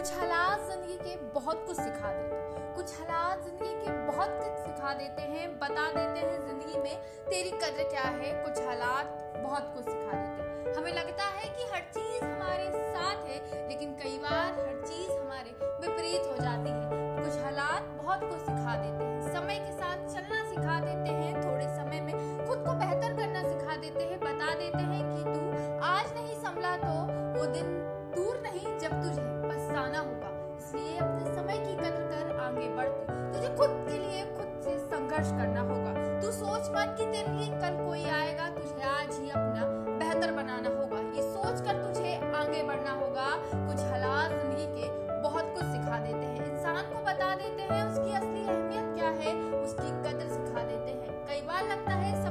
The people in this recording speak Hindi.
कुछ हालात ज़िंदगी के बहुत कुछ सिखा देते हैं। कुछ हालात ज़िंदगी के बहुत कुछ सिखा देते हैं, बता देते हैं ज़िंदगी में तेरी कदर क्या है। कुछ हालात बहुत कुछ सिखा देते हैं। हमें लगता है कि हर चीज़ हमारे साथ है, लेकिन कई बार हर चीज़ हमारे विपरीत हो जाती है। कुछ हालात बहुत कुछ सिखा देते हैं। समय के साथ चलना सिखा देते हैं। थोड़े समय में खुद को बेहतर करना सिखा देते हैं। बता देते हैं कि तू आज नहीं संभला तो वो दिन संघर्ष करना होगा। तू सोच मत कि तेरे लिए कल कोई आएगा, तुझे आज ही अपना बेहतर बनाना होगा। ये सोच कर तुझे आगे बढ़ना होगा। कुछ हालात ज़िंदगी के बहुत कुछ सिखा देते हैं। इंसान को बता देते हैं उसकी असली अहमियत क्या है, उसकी कदर सिखा देते हैं। कई बार लगता है सब